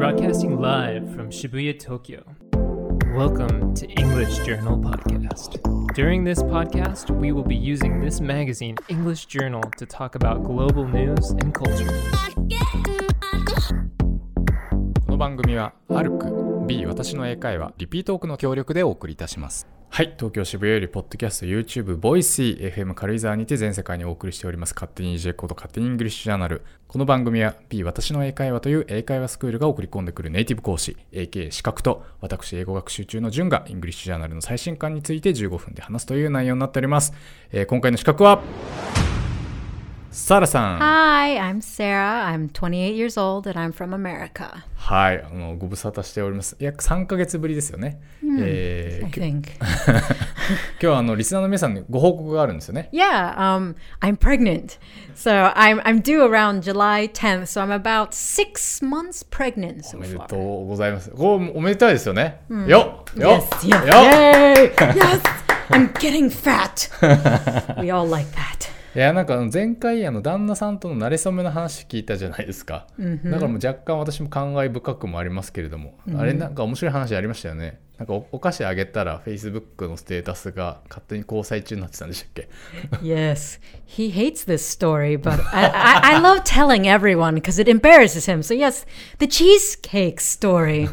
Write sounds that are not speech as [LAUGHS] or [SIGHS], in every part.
broadcasting live from Shibuya, Tokyo. Welcome to English Journal Podcast. During this podcast, we will be using this magazine, English Journal, to talk about global news and culture. この番組はアルク B 私の英会話リピートークの協力でお送りいたしますはい。東京渋谷よりポッドキャスト YouTube ボイシー FM 軽井沢にて全世界にお送りしております。勝手に EJ コード勝手にイングリッシュジャーナルこの番組は B 私の英会話という英会話スクールが送り込んでくるネイティブ講師 AK 資格と私英語学習中の順がイングリッシュジャーナルの最新刊について15分で話すという内容になっております、えー今回の資格は？サラさん Hi, I'm Sarah. I'm 28 years old and I'm from America. はい、あのご無沙汰しております。約3ヶ月ぶりですよね。えー I き think. 今日はあのリスナーの皆さんにご報告があるんですよね。yeah, um, I'm pregnant. So I'm I'm due around July 10th. So I'm about six months pregnant お so めで far. とうございます。こうおめでたいですよね。よっよ Yes, っ yes, よっ yay! yes, I'm getting fat. we all like that. いやなんか前回あの旦那さんとの馴れ初めの話聞いたじゃないですか。だからもう若干私も感慨深くもありますけれども、あれなんか面白い話ありましたよね。なんかおお菓子あげたら Facebook のステータスが勝手に交際中になってたんでしたっけ Yes, he hates this story, but I, I, I love telling everyone because it embarrasses him. So yes, the cheesecake story.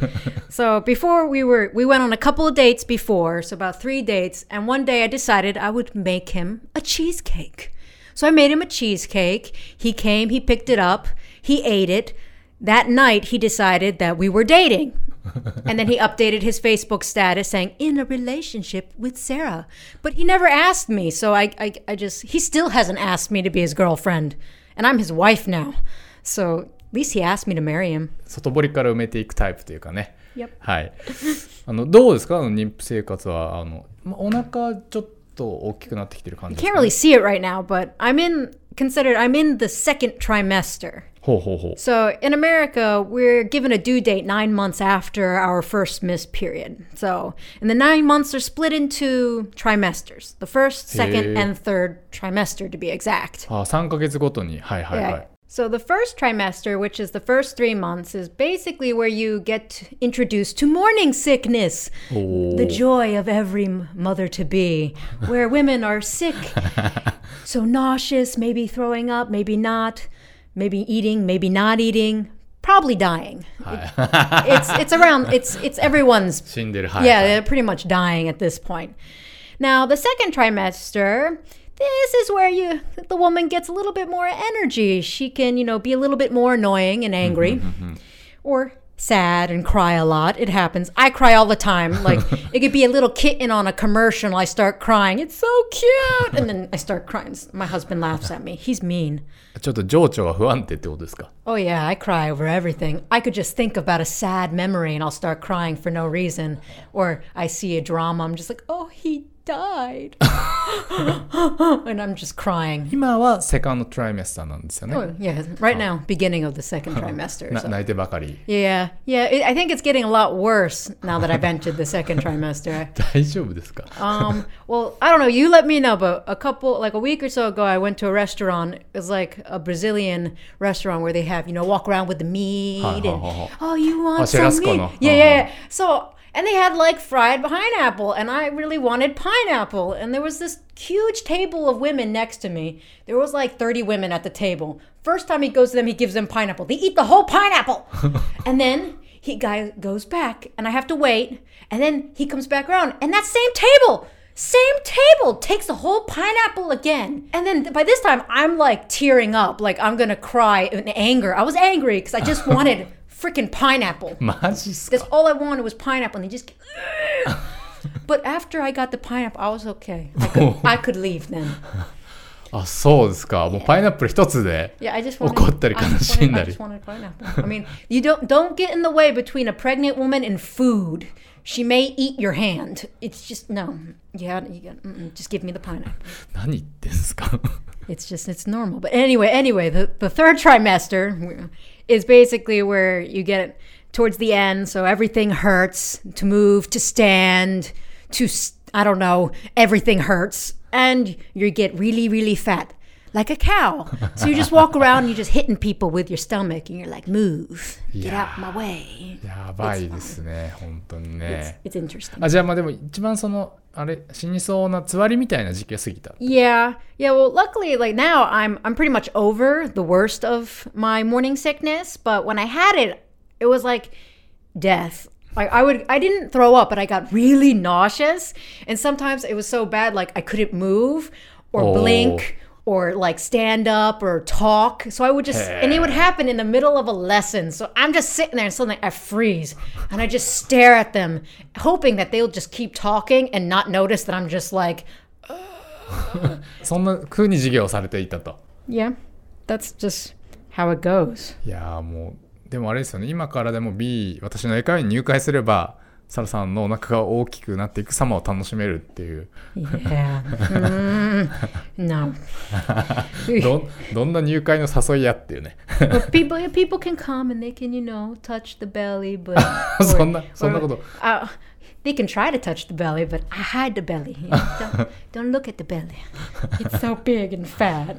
so before we were, we went on a couple of dates before, so about three dates, and one day I decided I would make him a cheesecake. So I made him a cheesecake. He came, he picked it up, he ate it. That night, he decided that we were dating. and then he updated [LAUGHS] his Facebook status saying, in a relationship with Sarah. But he never asked me. So I, I, I just, he still hasn't asked me to be his girlfriend. And I'm his wife now. So at least he asked me to marry him. 外堀から埋めていくタイプというかね。 Yep. はい。あのどうですかあの妊婦生活はあの、ま、お腹ちょっ と大きくなってきてる感じです Can't か、 really see it right now, but I'm in, considered, I'm in the second trimester. ほうほうほう。 So in America, we're given a due date nine months after our first missed period. So, and the nine months are split into trimesters the first, second, Hey. and third trimester to be exact. あ3ヶ月ごとに。はいはいは Yeah. So, the first trimester, which is the first three months, is basically where you get introduced to morning sickness, oh. the joy of every mother to be, where women are sick, [LAUGHS] so nauseous, maybe throwing up, maybe not, maybe eating, maybe not eating, probably dying. It, it's, it's around, it's, it's everyone's. [LAUGHS] yeah, they're pretty much dying at this point. Now, the second trimester this is where you the woman gets a little bit more energy. She can, you know, be a little bit more annoying and angry or sad and cry a lot. It happens. I cry all the time. Like [LAUGHS] it could be a little kitten on a commercial. I start crying. It's so cute. And then I start crying. My husband laughs at me. He's mean. ちょっと情緒が不安定ってことですか Oh, yeah, I cry over everything. I could just think about a sad memory and I'll start crying for no reason. Or I see a drama, I'm just like, oh, he died. [LAUGHS] and I'm just crying. 今はセカンドトライメスターなんですよね。 Oh, yeah, right now, beginning of the second trimester. な so- 泣いてばかり。 Yeah, yeah, it, I think it's getting a lot worse now that I've entered the second trimester. 大丈夫ですか [LAUGHS] Um, well, I don't know. You let me know, but a couple, like a week or so ago, I went to a restaurant. It was like a Brazilian restaurant where they have, you know, walk around with the meat Ha, ha, and ha, ha. oh, you want Oh, some churrasco, meat? no? Yeah, Ha, yeah, ha. yeah. So, and they had like fried pineapple, and I really wanted pineapple. And there was this huge table of women next to me. There was like 30 women at the table. First time he goes to them, he gives them pineapple. They eat the whole pineapple. [LAUGHS] and then he guy goes back, and I have to wait. And then he comes back around, and that same table, same table, takes the whole pineapple again. And then by this time, I'm like tearing up, like I'm gonna cry in anger. I was angry because I just [LAUGHS] wanted freaking pineapple. [LAUGHS] マジっす Because か all I wanted was pineapple, and they just. [LAUGHS] but after I got the pineapple, I was okay. I could, [LAUGHS] I could leave then. あ、そうですか。もうパイナップル一つで。 Yeah, I just wanted. 怒ったり I just 悲しん wanted, だ I り just wanted pineapple. I mean, you don't don't get in the way between a pregnant woman and food. She may eat your hand. It's just no. Yeah, you got, mm-mm, just give me the pineapple. 何言ってんすか It's just it's normal. But anyway, anyway, the the third trimester is basically where you get towards the end, so everything hurts to move, to stand, to I don't know, everything hurts, and you get really really fat like a cow. So you just walk around and you're just hitting people with your stomach and you're like, move, get Yeah. out my way. やばいですね本当に It's, ね it's interesting. あじゃあまあでも一番そのあれ死にそうなつわりみたいな時期が過ぎた Yeah, yeah. Well, luckily, like now, I'm I'm pretty much over the worst of my morning sickness. But when I had it, it was like death. Like I would, I didn't throw up, but I got really nauseous, and sometimes it was so bad, like I couldn't move or Oh. blink or like stand up or talk. So I would just, and it would happen in the middle of a lesson. So I'm just sitting there, and suddenly I freeze, and I just stare at them, hoping that they'll just keep talking and not notice that I'm just like. [LAUGHS] そんな風に授業をされていたと Yeah, that's just how it goes. いやーもうでもあれですよね今からでも B 私の英会話に入会すればサラさんのお腹が大きくなっていく様を楽しめるっていう Yeah. Mm, [LAUGHS] no. どんどんな入会の誘いやっていうね But people people can come and they can, you know, touch the belly, but そんなそんなこと uh, they can try to touch the belly, but I hide the belly. You know? don't, don't look at the belly. It's so big and fat.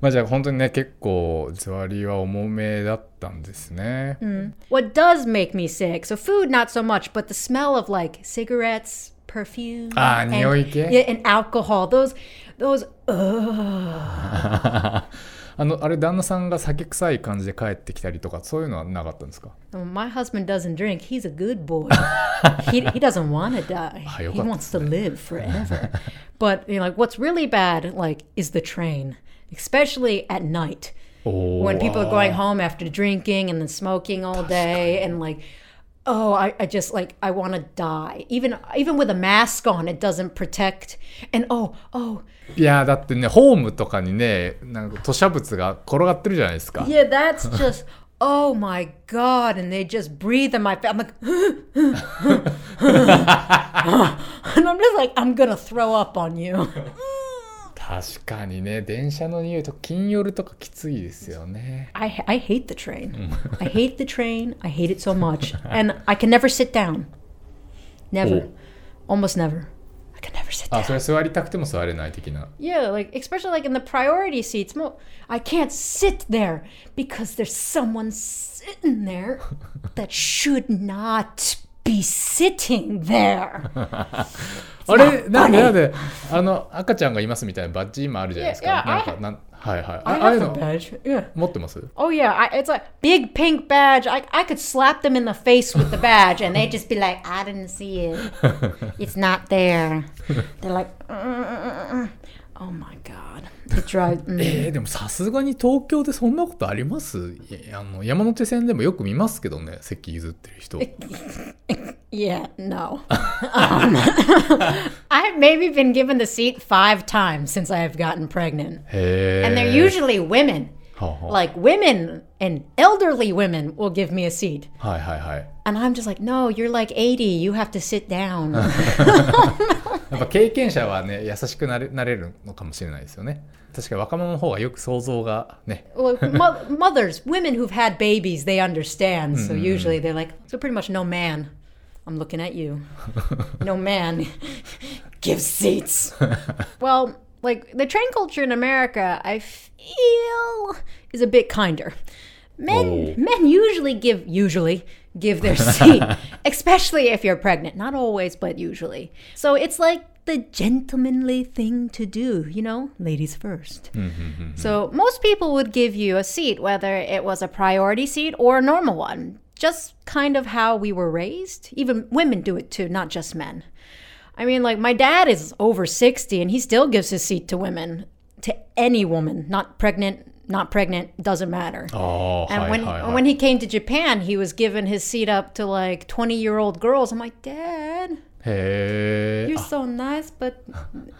まあじゃあ本当にね結構つわりは重めだったんですね、What does make me sick? So food, not so much, but the smell of like cigarettes, perfume, Ah, and, 匂い系? yeah, and alcohol. Those, those. [LAUGHS] Ugh. あのあれ旦那さんが酒臭い感じで帰ってきたりとかそういうのはなかったんですか Well, my husband doesn't drink. He's a good boy. [LAUGHS] he, he doesn't want to die. Ah, He よかった wants to live forever. [LAUGHS] but you know, like what's really bad, like, is the train, especially at night お when people are going home after drinking and then smoking all day and like. oh I, I just like i want to die. Even even with a mask on it doesn't protect. And oh oh. いやだってねホームとかにねなんか吐瀉物が転がってるじゃないですか。Yeah that's just oh my god and they just breathe in my face. I'm like [LAUGHS] and i'm just like i'm gonna throw up on you. [LAUGHS] 確かにね電車の匂いと金夜とかきついですよね I I hate the train. I hate the train. I hate it so much, and I can never sit down. Never, almost never. I can never sit あ down. それ座りたくても座れない的な Yeah, like especially like in the priority seats. Mo- I can't sit there because there's someone sitting there that should not be sitting there. [LAUGHS] あれなんでなんであの赤ちゃんがいますみたいなバッジ今あるじゃないですか Yeah, yeah, なんかなんはいはいあ I ああいう have a の badge. Yeah. 持ってます Oh yeah, I, it's a big pink badge. I I could slap them in the face with the badge, [LAUGHS] and they'd just be like, "I didn't see it. [LAUGHS] It's not there." They're like, "Mm-mm-mm-mm." "Oh my god, it drives." mm. えー、でもさすがに東京でそんなことありますあの山手線でもよく見ますけどね席譲ってる人 Yeah, no. Um, I've maybe been given the seat five times since I have gotten pregnant, and they're usually women. はあは Like women and elderly women will give me a seat. あはいはいはい And I'm just like, no, you're like 80. You have to sit down. [LAUGHS] [LAUGHS] やっぱ経験者はね優しくなれなれるのかもしれないですよね確かに若者の方がよく想像がね well, mo- mothers, women who've had babies, they understand. So usually they're like, so pretty much no man. I'm looking at you. No man [LAUGHS] gives seats. well, like the train culture in America, I feel is a bit kinder. Men Oh. men usually give usually give their [LAUGHS] seat, especially if you're pregnant. Not always, but usually. So it's like the gentlemanly thing to do, you know, ladies 1st mm-hmm, mm-hmm. So most people would give you a seat, whether it was a priority seat or a normal one. Just kind of how we were raised. Even women do it too, not just men. I mean, like my dad is over 60 and he still gives his seat to women, to any woman, not pregnant, not pregnant, doesn't matter. ああ And はい when はいはい when he came to Japan, he was giving his seat up to like 20 year old girls. I'm like, Dad, へえ you're so nice, but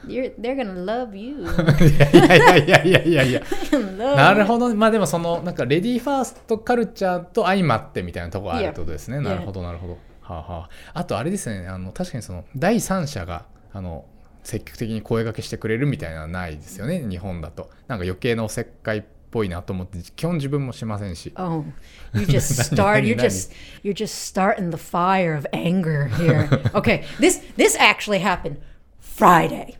you're they're gonna love you. [LAUGHS] いやいやいやいやいやいや love なるほどまあでもそのなんかレディーファーストカルチャーと相まってみたいなところがあるってことですね Yeah. なるほどなるほど、 [LAUGHS] はあはあ、あとあれですねあの確かにその第三者があの積極的に声掛けしてくれるみたいなのはないですよね日本だとなんか余計なおせっかいっぽいなと思って基本自分もしませんし Oh, you just start. You're just you're just starting the fire of anger here. Okay, this this actually happened Friday.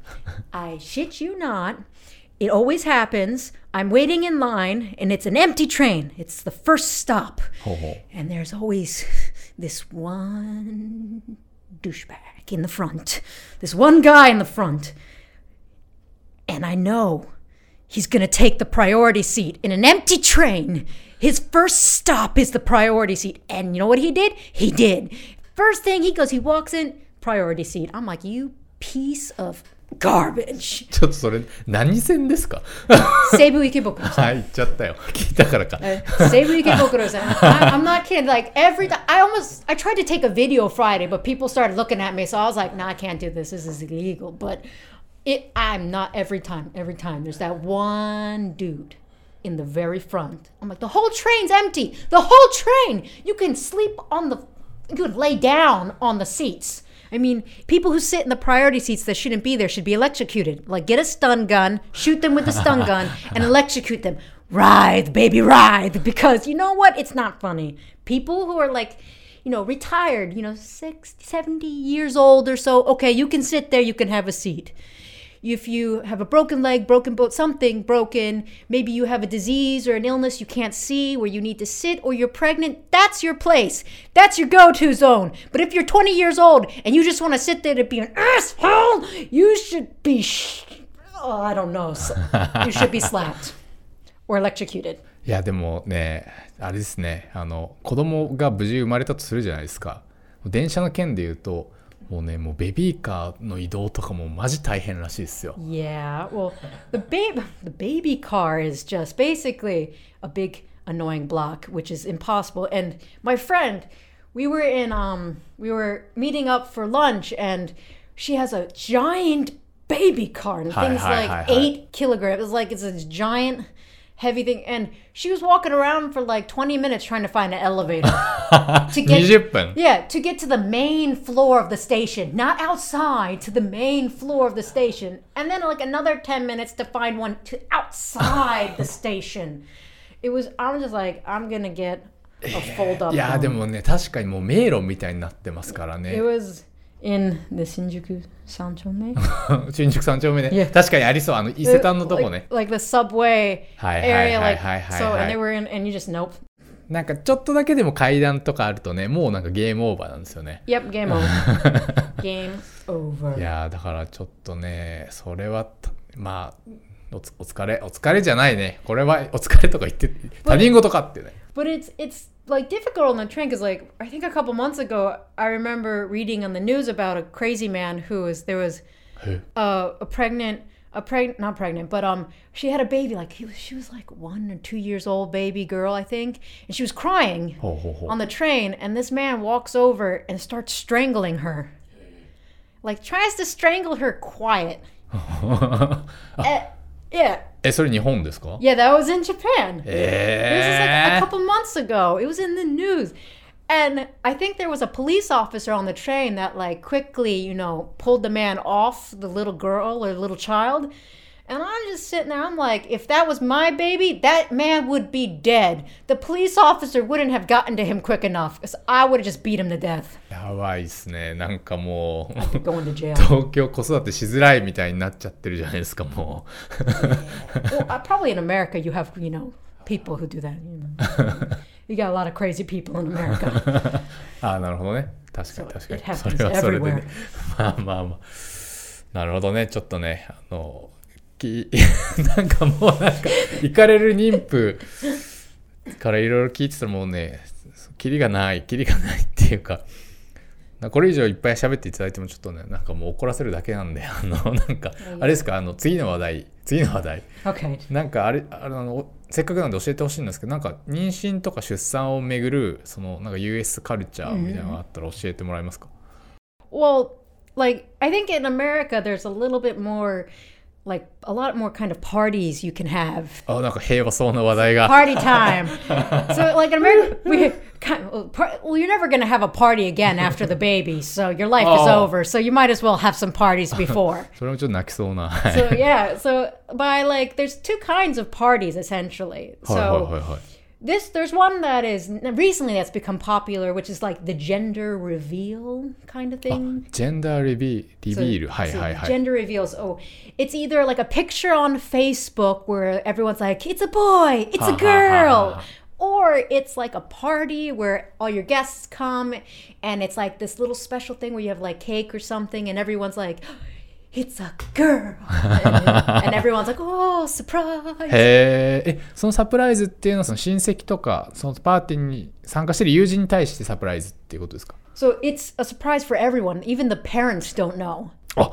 I shit you not. It always happens. I'm waiting in line and it's an empty train. It's the first stop. And there's always this one douchebag in the front, this one guy in the front. And I know he's going to take the priority seat in an empty train. His first stop is the priority seat. And you know what he did? He did. First thing he goes, he walks in, priority seat. I'm like, you piece of garbage. [LAUGHS] ちょっとそれ何線ですか[LAUGHS] 西武池袋さん。はい言っちゃったよ聞いたからか Save Ikebukuro san. [LAUGHS] I, I'm not kidding. Like every time, I almost I tried to take a video Friday, but people started looking at me, so I was like, "No, I can't do this. This is illegal." But it, I'm not every time. Every time there's that one dude in the very front. I'm like, the whole train's empty. The whole train. You can sleep on the. You could lay down on the seats. I mean, people who sit in the priority seats that shouldn't be there should be electrocuted. Like, get a stun gun, shoot them with a stun gun, [LAUGHS] and electrocute them. Writhe, baby, writhe. Because you know what? It's not funny. People who are like, you know, retired, you know, 60, 70 years old or so, okay, you can sit there, you can have a seat If you have a broken leg, broken boat, something broken, maybe you have a disease or an illness you can't see where you need to sit or you're pregnant, that's your place. That's your go to zone. But if you're 20 years old and you just want to sit there to be an asshole, you should be, sh- oh, I don't know, s- [LAUGHS] you should be slapped or electrocuted. いやでもねあれですねあの子供が無事生まれたとするじゃないですか電車の件で言うと もうねもうベビーカーの移動とかもマジ大変らしいですよ Yeah, well, the baby the baby car is just basically a big annoying block, which is impossible. And my friend, we were in um we were meeting up for lunch, and she has a giant baby car, and the Hi, thing's hi, like hi, hi. eight kilograms. It's like it's a giant. Heavy thing, and she was walking around for like 20 minutes trying to find an elevator [LAUGHS] [LAUGHS] to get 20分 yeah, to get to the main floor of the station, not outside, to the main floor of the station. And then like another 10 minutes to find one to outside the [LAUGHS] station. It was, I was just like, I'm gonna get a fold up. いやでもね確かにもう迷路みたいになってますから It ね was in the Shinjuku Sanchome. 新宿三丁目ね、 Yeah. 確かにありそうあの伊勢丹のとこね Like, like the subway はいはい area, はい like, はいはい so, は and they い were in, and you just, nope. なんかちょっとだけでも階段とかあるとねもうなんかゲームオーバーなんですよね Yep, game over. game over. いやーだからちょっとねそれはたまあおつお疲れお疲れじゃないねこれはお疲れとか言って他人事かってね But it's it's like difficult on the train because like I think a couple months ago I remember reading on the news about a crazy man who was there was え a, a pregnant a preg not pregnant but um she had a baby like he was she was like one or two years old baby girl I think and she was crying ほうほうほう on the train and this man walks over and starts strangling her like tries to strangle her quiet Eh, [LAUGHS] yeah えそれ日本ですか yeah that was in Japan This was like え a couple months ago. It was in the news. And I think there was a police officer on the train that like quickly, you know, pulled the man off the little girl or little child. And I'm just sitting there, I'm like, if that was my baby, that man would be dead. The police officer wouldn't have gotten to him quick enough because I would have just beat him to death. やばいっすねなんかもう Going to jail. 東京子育てしづらいみたいになっちゃってるじゃないですかも well, uh, probably in America, you have, you know, People who do that. You, know. you got a lot of crazy people in America. う [LAUGHS] ああなるほどね確かに So 確かに happens それはそれでね. [LAUGHS] まあまあまあなるほどねちょっとねあのき [LAUGHS] なんかもうなんか行かれる妊婦からいろいろ聞いてたらもうねキリがないキリがないっていうかこれ以上いっぱい喋っていただいてもちょっとねなんかもう怒らせるだけなんであのなんかあれですか？あの次の話題次の話題.なんかあれあのせっかくなんで教えてほしいんですけどなんか妊娠とか出産をめぐるそのなんか US カルチャーみたいなのがあったら教えてもらえますか、Well, like I think in America there's a little bit more like a lot more kind of parties you can have. あなんか平和そうな話題が Party time. [LAUGHS] so like in America we kind of, well, par- well you're never going to have a party again after the baby. So your life is Oh. over. So you might as well have some parties before. [LAUGHS] それもちょっと泣きそうなはい so yeah, so by like there's two kinds of parties essentially. [LAUGHS] はいはい So はいはい this there's one that is recently that's become popular which is like the gender reveal kind of thing. Ah, gender reveal reveal. So, hi, so hi, hi. gender reveals. Oh it's either like a picture on facebook where everyone's like it's a boy it's a girl. or it's like a party where all your guests come and it's like this little special thing where you have like cake or something and everyone's like It's a girl, and, everyone's like, "Oh, surprise!" へーえ、そのサプライズっていうのはその親戚とか、そのパーティーに参加してる友人に対してサプライズっていうことですか So it's a surprise for everyone. Even the parents don't know. あ、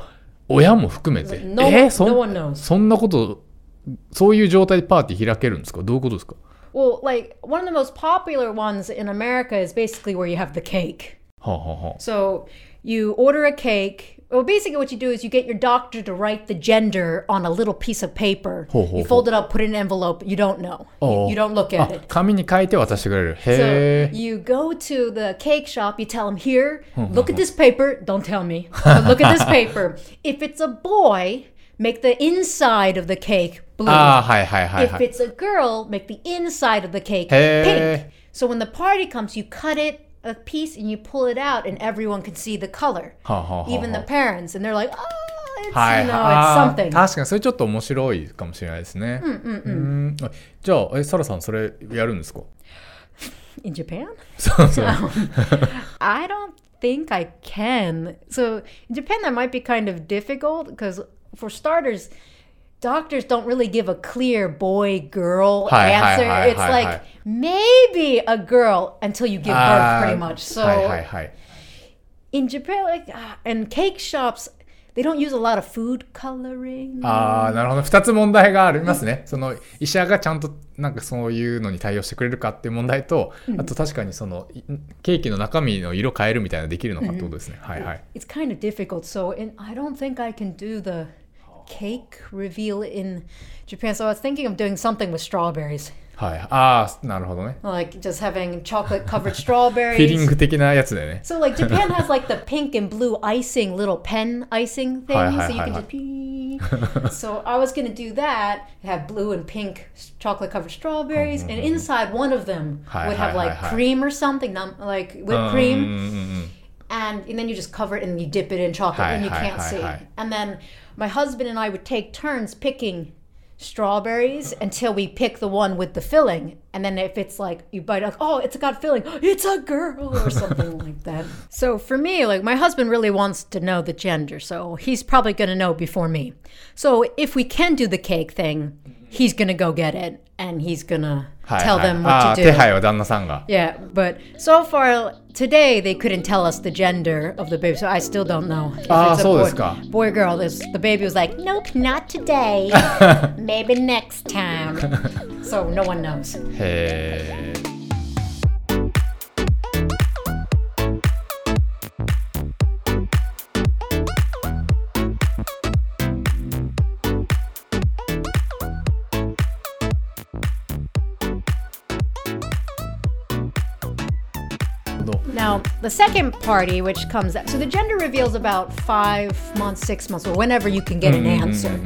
親も含めて。No え one- そん no one knows. そんなこと、そういう状態でパーティー開けるんですかどういうことですか Well, like one of the most popular ones in America is basically where you have the cake. はあ、はあはあ、So you order a cake. Well, basically, what you do is you get your doctor to write the gender on a little piece of paper. Ho, ho, you ho. fold it up, put it in an envelope. You don't know. Oh. You, you don't look at あ it. 紙に書いて渡してくれる。 So へえ。 you go to the cake shop, you tell them, Here, look at this paper. Don't tell me. [LAUGHS] But look at this paper. If it's a boy, make the inside of the cake blue. ああ、はいはいはい If はい。 it's a girl, make the inside of the cake Hey. pink. So when the party comes, you cut it a piece and you pull it out, and everyone can see the color. はあはあはあ Even the parents, and they're like, "Oh, it's はい you know, あ it's ー something." 確かにそれちょっと面白いかもしれないですね。うんあじゃあ、え、サラさんそれやるんですか In [SIGHS] Japan, [LAUGHS] そうそう。 I [LAUGHS] don't think I can. So in Japan, that might be kind of difficult because, for starters. Doctors don't really give a clear boy girl Hi, hi, answer. hi, it's hi, like hi. maybe a girl until you give birth, pretty much. So はいはいはい。 in Japan, like ah, and cake shops, they don't use a lot of food coloring. ああ、なるほど。二つ問題がありますね。その医者がちゃんとなんかそういうのに対応してくれるかっていう問題と、あと確かにそのいケーキの中身の色変えるみたいなのできるのかってことですね。はいはい。 it's kind of difficult. So, and I don't think I can do the cake reveal in Japan. So I was thinking of doing something with strawberries, はい。ああ、なるほどね。 like just having chocolate covered フ[LAUGHS] ィーリン strawberries. グ的なやつでね。 So like Japan has like the pink and blue icing, little pen icing thing, Hi, hi, so you hi, can hi. just pee. so I was gonna do that, have blue and pink chocolate covered strawberries, and inside one of them Hi, would hi, have like hi, hi. cream or something, not like whipped うんうん cream, うんうん。 and, and then you just cover it and you dip it in chocolate Hi, and you hi, can't hi, see. hi. And then my husband and I would take turns picking strawberries until we pick the one with the filling. And then if it's like you bite like, oh, it's got filling, [GASPS] it's a girl or [LAUGHS] something like that. So for me, like my husband really wants to know the gender, so he's probably gonna know before me. So if we can do the cake thing, he's gonna go get it and he's gonna はい tell はい them あ what あ to 手 do. 配は旦那さんが。 Yeah, but so far today they couldn't tell us the gender of the baby, so I still don't know. If Ah, it's a そうで boy, すか。 boy or girl. This, the baby was like, nope, not today. [LAUGHS] Maybe next time. [LAUGHS] so no one knows. へえ。 the second party, which comes out, so the gender reveals about five months, six months, or whenever you can get an answer.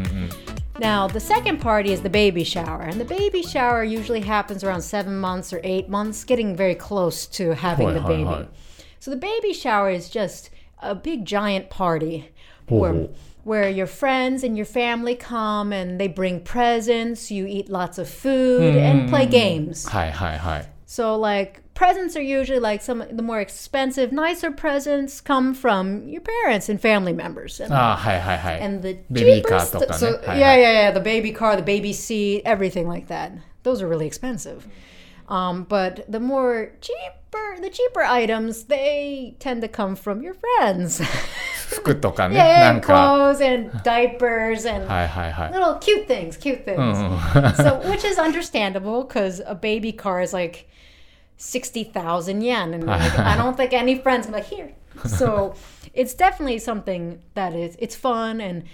Now, the second party is the baby shower, and the baby shower usually happens around seven months or eight months, getting very close to having Hi, the hi, baby. hi. So, the baby shower is just a big giant party where, Oh. where your friends and your family come and they bring presents, you eat lots of food, and play games. はいはいはい。 So, like, presents are usually like some of the more expensive, nicer presents come from your parents and family members. And, ああ、はいはいはい。 and the ベビー cheaper カーと stu- かね。 so はい yeah はい yeah yeah the baby car the baby seat everything like that those are really expensive um, but the more cheaper the cheaper items they tend to come from your friends [LAUGHS] 服とかね。な [LAUGHS] yeah んか。 clothes and diapers and はいはいはい。 little cute things cute things うんうん。 so which is understandable because a baby car is like 60,000 yen. And [LAUGHS] like, I don't think any friends can be like, here. So [LAUGHS] it's definitely something that is, it's fun. And,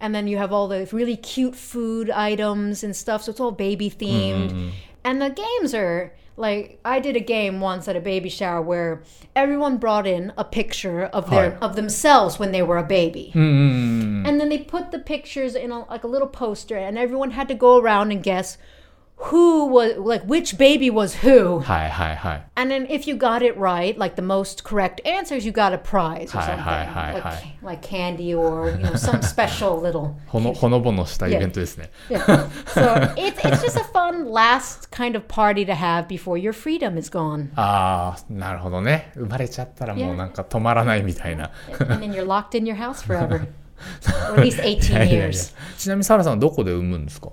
and then you have all the really cute food items and stuff. So it's all baby themed. Mm-hmm. And the games are, like I did a game once at a baby shower where everyone brought in a picture of their Hi. of themselves when they were a baby, mm. and then they put the pictures in a, like a little poster, and everyone had to go around and guess who was like which baby was who. はいはいはい。 And then if you got it right, like the most correct answers, you got a prize or Hi, something. hi, hi, like, hi. like candy or you know some [LAUGHS] special little ほのほのぼのしたイベントですね。 Yeah. [LAUGHS] So it's it's just a fun last kind of party to have before your freedom is gone. ああ、なるほどね。生まれちゃったらもうなんか止まらないみたいな。 and then you're locked in your house forever. [LAUGHS] or at least 18いやいやいや years. ちなみにサラさんはどこで産むんですか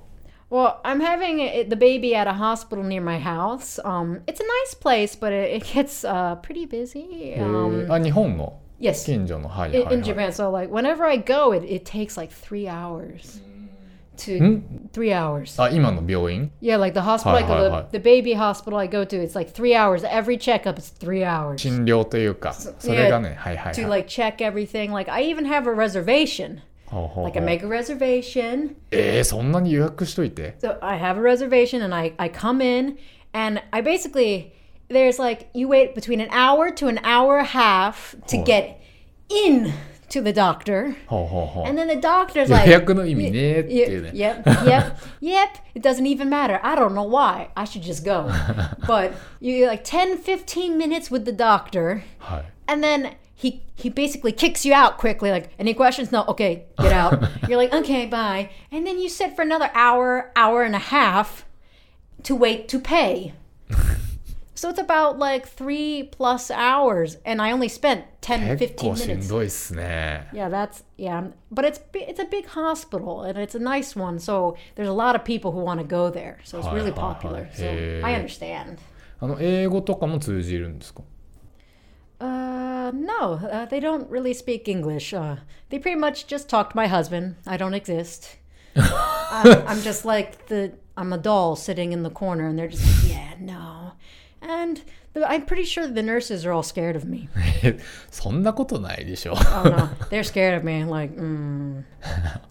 Well, I'm having it, the baby at a hospital near my house. Um, it's a nice place, but it, it gets uh, pretty busy. え Um, ーあ、日本の yes, 近所の。はいはい、 in, はい。 in Japan. So like whenever I go, it, it takes like three hours to Hmm? three hours. あ、今の病院 Yeah, like the hospital I Hi, go hi, to, hi. the baby hospital I go to, it's like three hours. Every checkup is three hours 診療というか、それがね、はいはい to はい。 like check everything. Like I even have a reservation. ほうほうほう Like I make a reservation. えー、そんなに予約しといて So I have a reservation and I, I come in and I basically there's like you wait between an hour to an hour and a half to Oh. get in to the doctor. ほうほうほう And then the doctor's 予 like 約の意味ねっていうね Yep, yep, yep. It doesn't even matter. I don't know why. I should just go. [LAUGHS] but you like 10, 15 minutes with the doctor, はい and then he he basically kicks you out quickly. Like, any questions? No. Okay, get out. [LAUGHS] You're like, okay, bye. And then you sit for another hour, hour and a half to wait to pay. so it's about like three plus hours, and I only spent 10, 結 15構しん minutes. どいっすね Yeah, that's yeah, but it's bi- it's a big hospital and it's a nice one, so there's a lot of people who want to go there. So it's Hi, really hi, popular. hi. So Hey. I understand. あの英語とかも通じるんですか Uh, no, uh, they don't really speak English. Uh, they pretty much just talk to my husband. I don't exist. [LAUGHS] I'm, I'm just like the I'm a doll sitting in the corner, and they're just like, yeah, no. And the, I'm pretty sure the nurses are all scared of me. [LAUGHS] そんなことないでしょ Oh no, they're scared of me. Like, mm,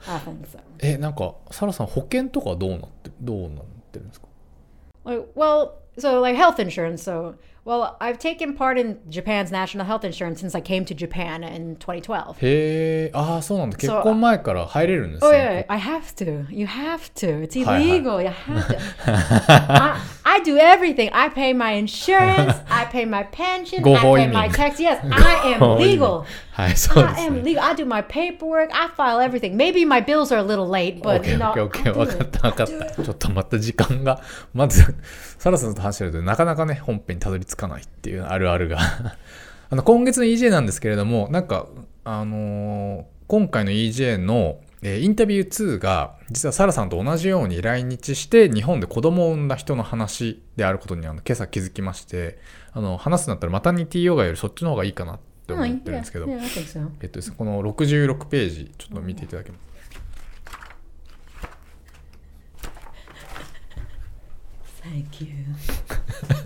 I think so. えなんかサラさん保険とかどうなってどうなってるんですか Like, well, so like health insurance. So, Well, I've taken part in Japan's national health insurance since I came to Japan in 2012. へえ、ああ、そうなんだ。結婚前から入れるんですね。So, oh yeah, I have to. You have to. It's illegal. You have to. I, I do everything. I pay my insurance. I pay my pension. I pay my tax. Yes, I am legal. I am legal. I do my paperwork. I file everything. Maybe my bills are a little late, but okay, you know. Okay, okay. わかった、わかった。ちょっとまた時間が、まず、サラさんと話してるとなかなかね、本編にたどり着くかないっていうあるあるが [LAUGHS] あの今月の EJ なんですけれどもなんかあのー今回の EJ の、えーインタビュー2が実はサラさんと同じように来日して日本で子供を産んだ人の話であることにあの今朝気づきましてあの話すんだったらマタニティヨガよりそっちの方がいいかなって思.ってるんですけど.えっとこの66ページちょっと見ていただけます Thank you.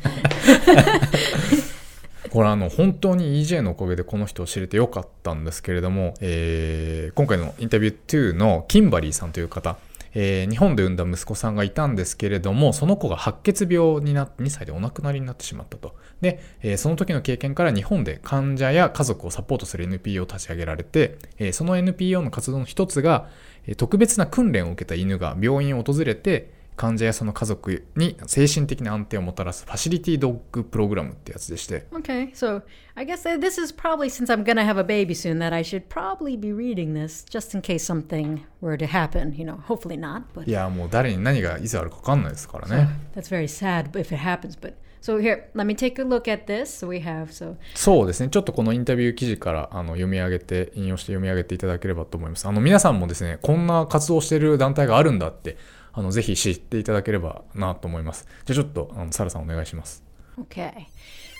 [LAUGHS] [LAUGHS] これあの本当に EJ のおかげでこの人を知れてよかったんですけれども、えー今回のインタビュー2のキンバリーさんという方、えー日本で産んだ息子さんがいたんですけれどもその子が白血病になって2歳でお亡くなりになってしまったと。で、えーその時の経験から日本で患者や家族をサポートする NPO を立ち上げられて、えーその NPO の活動の一つが、特別な訓練を受けた犬が病院を訪れて患者やその家族に精神的な安定をもたらすファシリティドッグプログラムってやつでして Okay, so I guess this is probably since I'm gonna have a baby soon that I should probably be reading this just in case something were to happen. You know, hopefully not, but いやもう誰に何がいつあるか分かんないですからね。that's very sad if it happens. But so here, let me take a look at this. So we have so そうですね。ちょっとこのインタビュー記事からあの読み上げて、引用して読み上げていただければと思います。あの皆さんもですね、こんな活動してる団体があるんだって、あのぜひ知っていただければなと思います。じゃあちょっとあのサラさんお願いします。 Okay.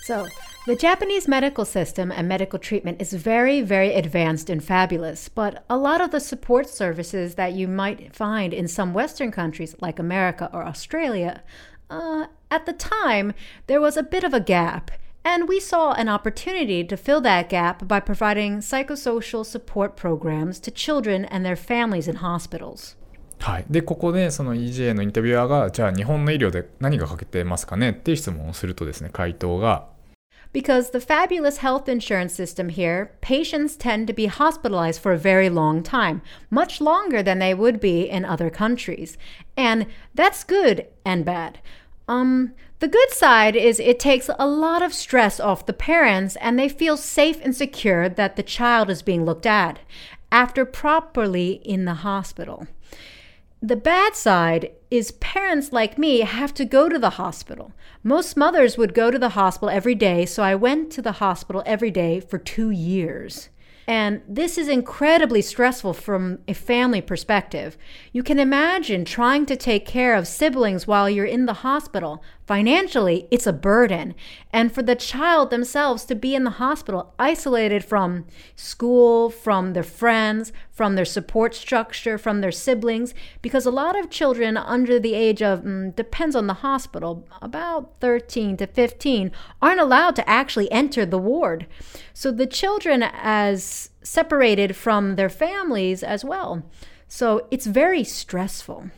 So, the Japanese medical system and medical treatment is very, very advanced and fabulous, but a lot of the support services that you might find in some Western countries like America or Australia, uh, at the time, there was a bit of a gap. And we saw an opportunity to fill that gap by providing psychosocial support programs to children and their families in hospitals. はい。で、ここでその EJ のインタビュアーが、じゃあ日本の医療で何が欠けてますかねっていう質問をするとですね、回答が、 Because the fabulous health insurance system here, patients tend to be hospitalized for a very long time, much longer than they would be in other countries. And that's good and bad. Um, the good side is it takes a lot of stress off the parents and they feel safe and secure that the child is being looked at after properly in the hospital. The bad side is parents like me have to go to the hospital. Most mothers would go to the hospital every day, so I went to the hospital every day for two years. And this is incredibly stressful from a family perspective. You can imagine trying to take care of siblings while you're in the hospital. Financially, it's a burden. And for the child themselves to be in the hospital, isolated from school, from their friends, from their support structure, from their siblings, because a lot of children under the age of, mm, depends on the hospital, about 13 to 15, aren't allowed to actually enter the ward. So the children, as separated from their families as well. So it's very stressful.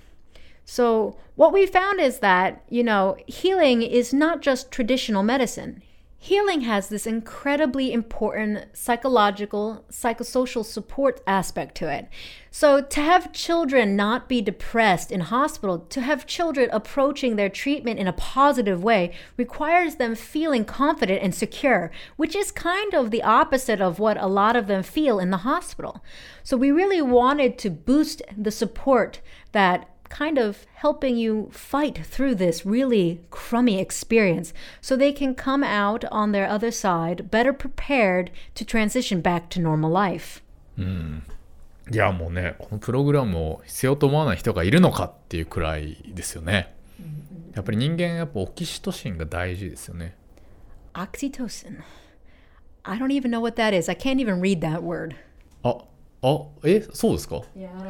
So, what we found is that, you know, healing is not just traditional medicine. Healing has this incredibly important psychological, psychosocial support aspect to it. So, to have children not be depressed in hospital, to have children approaching their treatment in a positive way, requires them feeling confident and secure, which is kind of the opposite of what a lot of them feel in the hospital. So, we really wanted to boost the support that kind of helping you fight through this really crummy experience so they can come out on their other side better prepared to transition back to normal life. いやもうねこのプログラムを必要と思わない人がいるのかっていうくらいですよねやっぱり人間やっぱオキシトシンが大事ですよね Oxytocin. I don't even know what that is. I can't even read that word. あ あえそうですか？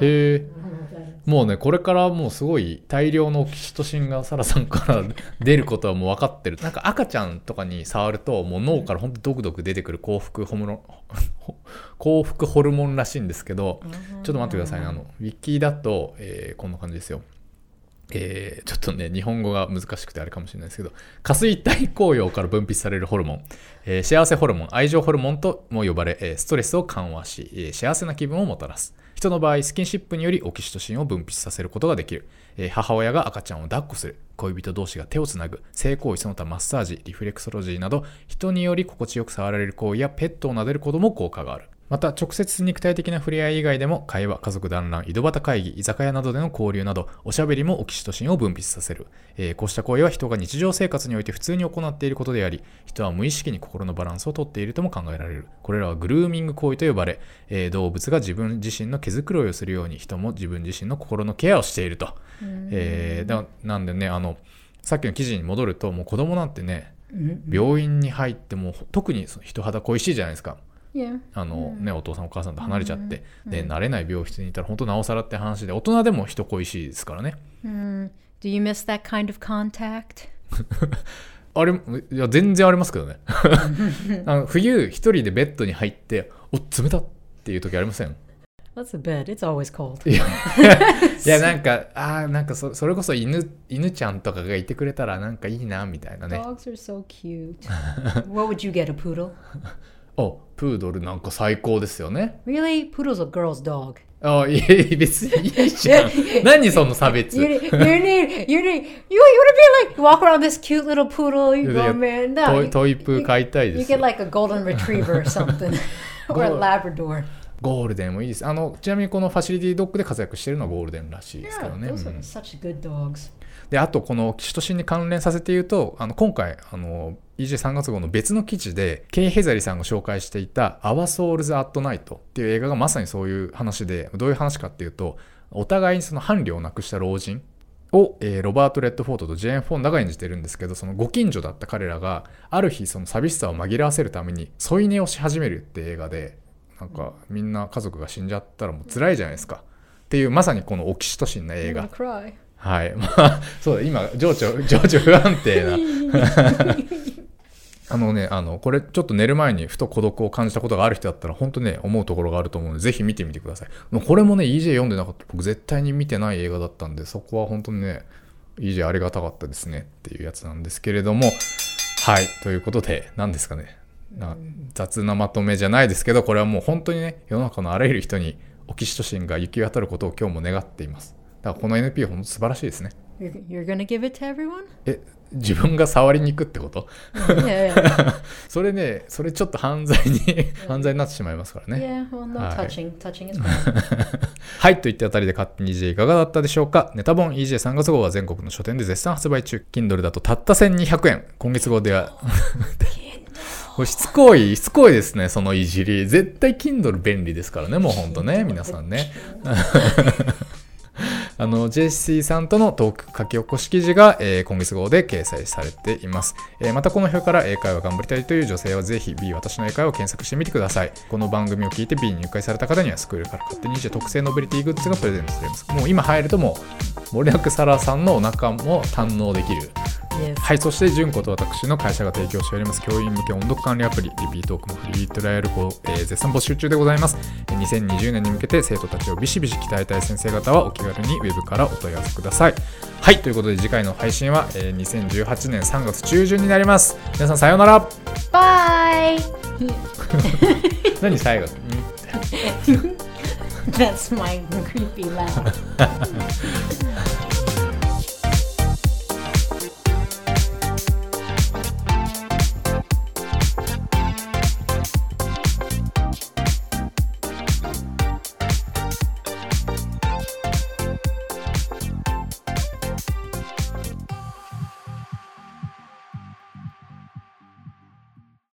へえ。[LAUGHS] もうねこれからもうすごい大量のオキシトシンがサラさんから [LAUGHS] 出ることはもう分かってる。なんか赤ちゃんとかに触るともう脳からほん。とドクドク出てくる幸福ホムロ [LAUGHS] 幸福ホルモンらしいんですけどちょっと待ってくださいね。あのウィキだと、えーこんな感じですよえーちょっとね、日本語が難しくてあれかもしれないですけど、下垂体紅葉から分泌されるホルモン、えー幸せホルモン、愛情ホルモンとも呼ばれ、えストレスを緩和し、え幸せな気分をもたらす。人の場合、スキンシップによりオキシトシンを分泌させることができる。え母親が赤ちゃんを抱っこする。恋人同士が手をつなぐ。性行為その他マッサージ、リフレクソロジーなど、人により心地よく触られる行為やペットを撫でることも効果がある。また直接肉体的な触れ合い以外でも会話、家族団らん、井戸端会議、居酒屋などでの交流などおしゃべりもオキシトシンを分泌させる、えーこうした行為は人が日常生活において普通に行っていることであり人は無意識に心のバランスをとっているとも考えられる。これらはグルーミング行為と呼ばれ、えー動物が自分自身の毛づくろいをするように人も自分自身の心のケアをしていると、えーだなんでねあのさっきの記事に戻るともう子供なんてね病院に入っても特に人肌恋しいじゃないですか.あのね、お父さんお母さんと離れちゃって、で慣れない病室にいたら本当なおさらって話で大人でも人恋しいですからね Do you miss that kind of contact? [LAUGHS] あれいや全然ありますけどね [LAUGHS] あの冬一人でベッドに入ってお冷たっていう時ありません？What's a bed? It's always cold. [LAUGHS] いやなんかあーなんかそそれこそ犬犬ちゃんとかがいてくれたらなんかいいなみたいなね Dogs are so cute. what would you get, a poodle? おプードルなんか最高ですよね Really? Poodle's a girl's dog. あいや別にいいじゃん何その差別 You, you need, you need, you, you, you to be like, you walk around this cute little poodle, you Yeah, go, man. トイ you, トイプー飼いたいで you すよ get like a golden retriever or something. or a Labrador. ゴールデンもいいです。あの、ちなみにこのファシリティドッグで活躍してるのはゴールデンらしいですけ Yeah, どね。those うん are such good dogs. で、あとこのキシトシンに関連させて言うと、あの、今回、あの、EJ3 月号の別の記事で、ケイ・ヘザリさんが紹介していた Our Souls at Night っていう映画がまさにそういう話で、どういう話かっていうと、お互いにその伴侶を亡くした老人を、えーロバート・レッドフォードとジェーン・フォンダが演じてるんですけどそのご近所だった彼らがある日その寂しさを紛らわせるために添い寝をし始めるって映画でなんかみんな家族が死んじゃったらもう辛いじゃないですか。っていうまさにこのオキシトシンな映画.はい。まあそうだ今情緒情緒不安定な [LAUGHS] あのねあのこれちょっと寝る前にふと孤独を感じたことがある人だったら本当ね思うところがあると思うのでぜひ見てみてください。もうこれもね EJ 読んでなかった。僕絶対に見てない映画だったんでそこは本当にね EJ ありがたかったですねっていうやつなんですけれども。はい。ということで何ですかね。な雑なまとめじゃないですけどこれはもう本当にね世の中のあらゆる人にオキシトシンが行き渡ることを今日も願っています。だからこの NP は本当素晴らしいですね。You're, gonna give it to everyone? え自分が触りに行くってこと？yeah, [LAUGHS] yeah. それねそれちょっと犯罪に犯罪になってしまいますからね。Yeah, well, no touching. Touching is. [LAUGHS] はいといったあたりで勝手に EJ いかがだったでしょうか？ネタ本 EJ3 月号は全国の書店で絶賛発売中 Kindle だとたった1200円。今月号では。[LAUGHS] しつこいしつこいですねそのいじり。絶対 Kindle 便利ですからねもうほんとね皆さんねあの JC さんとのトーク書き起こし記事が、えー今月号で掲載されています、えーまたこの表から英会話頑張りたいという女性はぜひ B 私の英会話を検索してみてください。この番組を聞いて B に入会された方にはスクールから勝手にして特製ノベリティグッズがプレゼントされます。もう今入るともう森脇沙羅さんのお腹も堪能できる。はい、そして、純子と私の会社が提供しております教員向け音読管理アプリ、リピートークもフリートライアルを、えー絶賛募集中でございます。えー2020年に向けて生徒たちをビシビシ鍛えたい先生方はお気軽にウェブからお問い合わせください。はい、ということで次回の配信は、えー2018年3月中旬になります。皆さんさようなら。Bye! [LAUGHS] 何最後？[LAUGHS] That's my creepy laugh. [LAUGHS]